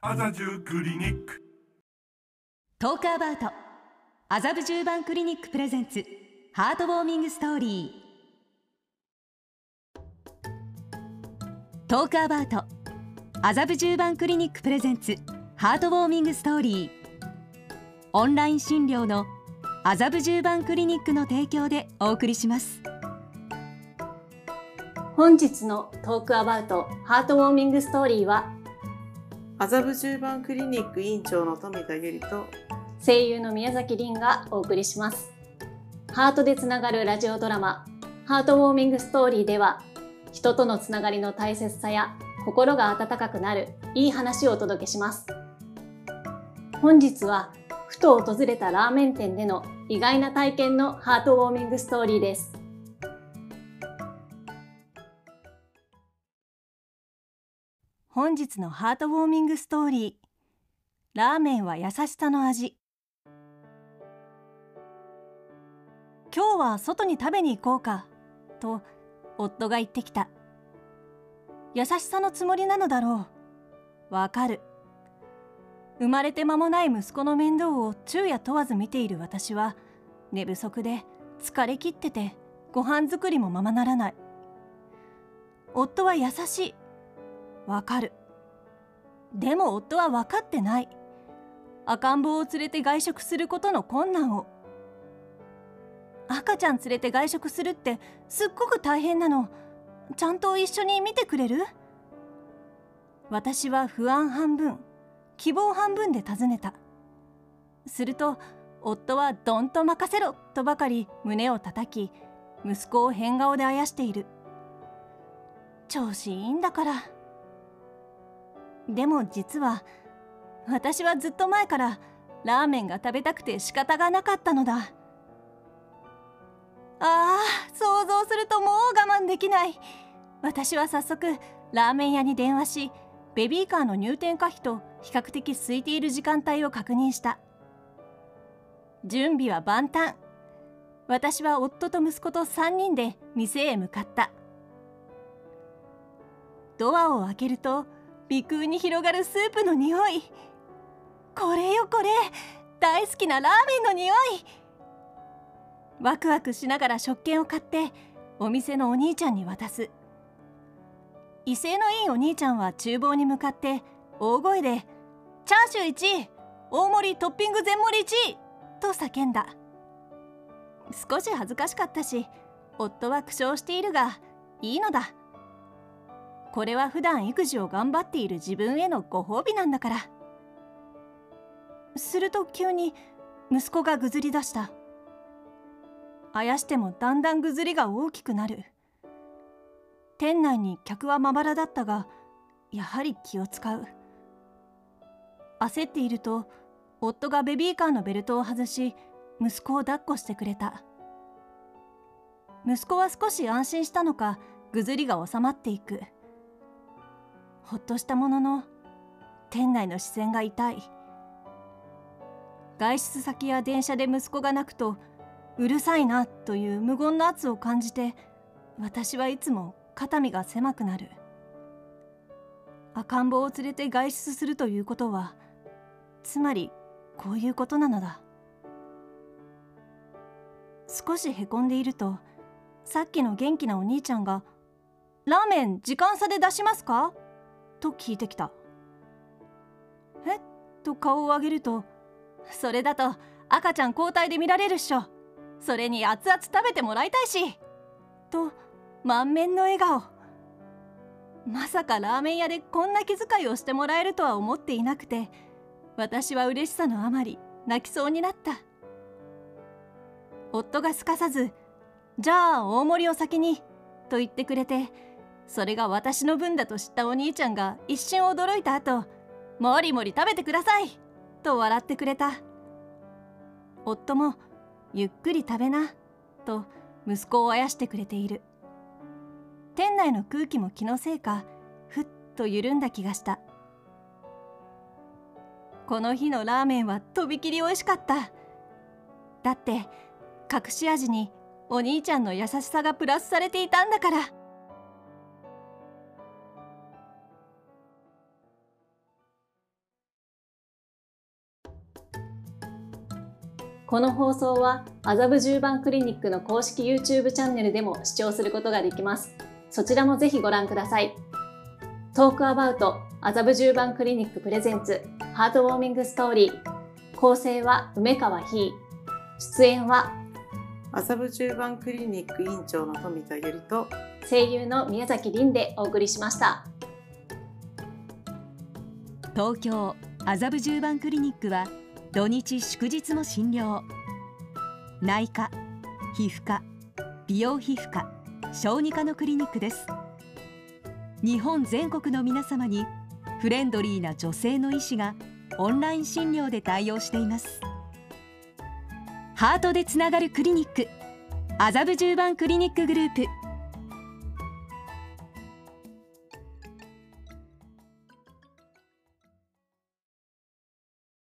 麻布クリニック。トークアバウト。麻布十番クリニックプレゼンツ。ハートウォーミングストーリー。トークアバウト。麻布十番クリニックプレゼンツ。ハートウォーミングストーリー。オンライン診療の。麻布十番クリニックの提供でお送りします。本日のトークアバウト。ハートウォーミングストーリーは麻布十番クリニック院長の富田ゆりと声優の宮崎凛がお送りします。ハートでつながるラジオドラマハートウォーミングストーリーでは人とのつながりの大切さや心が温かくなるいい話をお届けします。本日はふと訪れたラーメン店での意外な体験のハートウォーミングストーリーです。本日のハートウォーミングストーリー。ラーメンは優しさの味。今日は外に食べに行こうか。と夫が言ってきた。優しさのつもりなのだろう。わかる。生まれて間もない息子の面倒を昼夜問わず見ている私は寝不足で疲れ切っててご飯作りもままならない。夫は優しい。わかる。でも夫は分かってない。赤ん坊を連れて外食することの困難を。赤ちゃん連れて外食するってすっごく大変なの。ちゃんと一緒に見てくれる？私は不安半分。希望半分で尋ねた。すると夫はどんと任せろとばかり胸を叩き息子を変顔であやしている。調子いいんだから。でも実は私はずっと前からラーメンが食べたくて仕方がなかったのだ。あー想像するともう我慢できない。私は早速ラーメン屋に電話しベビーカーの入店可否と比較的空いている時間帯を確認した。準備は万端。私は夫と息子と3人で店へ向かった。ドアを開けると鼻腔に広がるスープの匂い。これよこれ。大好きなラーメンの匂い。ワクワクしながら食券を買ってお店のお兄ちゃんに渡す。威勢のいいお兄ちゃんは厨房に向かって大声で「チャーシュー1位大盛りトッピング全盛り 1!」と叫んだ。少し恥ずかしかったし夫は苦笑しているがいいのだ。これは普段育児を頑張っている自分へのご褒美なんだから。すると急に息子がぐずり出した。あやしてもだんだんぐずりが大きくなる。店内に客はまばらだったがやはり気を使う。焦っていると夫がベビーカーのベルトを外し息子を抱っこしてくれた。息子は少し安心したのかぐずりが収まっていく。ほっとしたものの店内の視線が痛い。外出先や電車で息子が泣くとうるさいなという無言の圧を感じて私はいつも肩身が狭くなる。赤ん坊を連れて外出するということはつまりこういうことなのだ。少しへこんでいるとさっきの元気なお兄ちゃんが「ラーメン時間差で出しますか?」と聞いてきた。えっ？と顔を上げるとそれだと赤ちゃん交代で見られるっしょ。それに熱々食べてもらいたいし。と満面の笑顔。まさかラーメン屋でこんな気遣いをしてもらえるとは思っていなくて私は嬉しさのあまり泣きそうになった。夫がすかさず「じゃあ大盛りを先に」と言ってくれてそれが私の分だと知ったお兄ちゃんが一瞬驚いた後もりもり食べてくださいと笑ってくれた。夫もゆっくり食べなと息子をあやしてくれている。店内の空気も気のせいかふっと緩んだ気がした。この日のラーメンはとびきり美味しかった。だって隠し味にお兄ちゃんの優しさがプラスされていたんだから。この放送は麻布十番クリニックの公式 YouTube チャンネルでも視聴することができます。そちらもぜひご覧ください。トークアバウト麻布十番クリニックプレゼンツハートウォーミングストーリー構成は梅川ひ出演は麻布十番クリニック院長の富田ゆりと声優の宮崎凛でお送りしました。東京麻布十番クリニックは土日祝日も診療。内科皮膚科美容皮膚科小児科のクリニックです。日本全国の皆様にフレンドリーな女性の医師がオンライン診療で対応しています。ハートでつながるクリニック麻布十番クリニックグループ。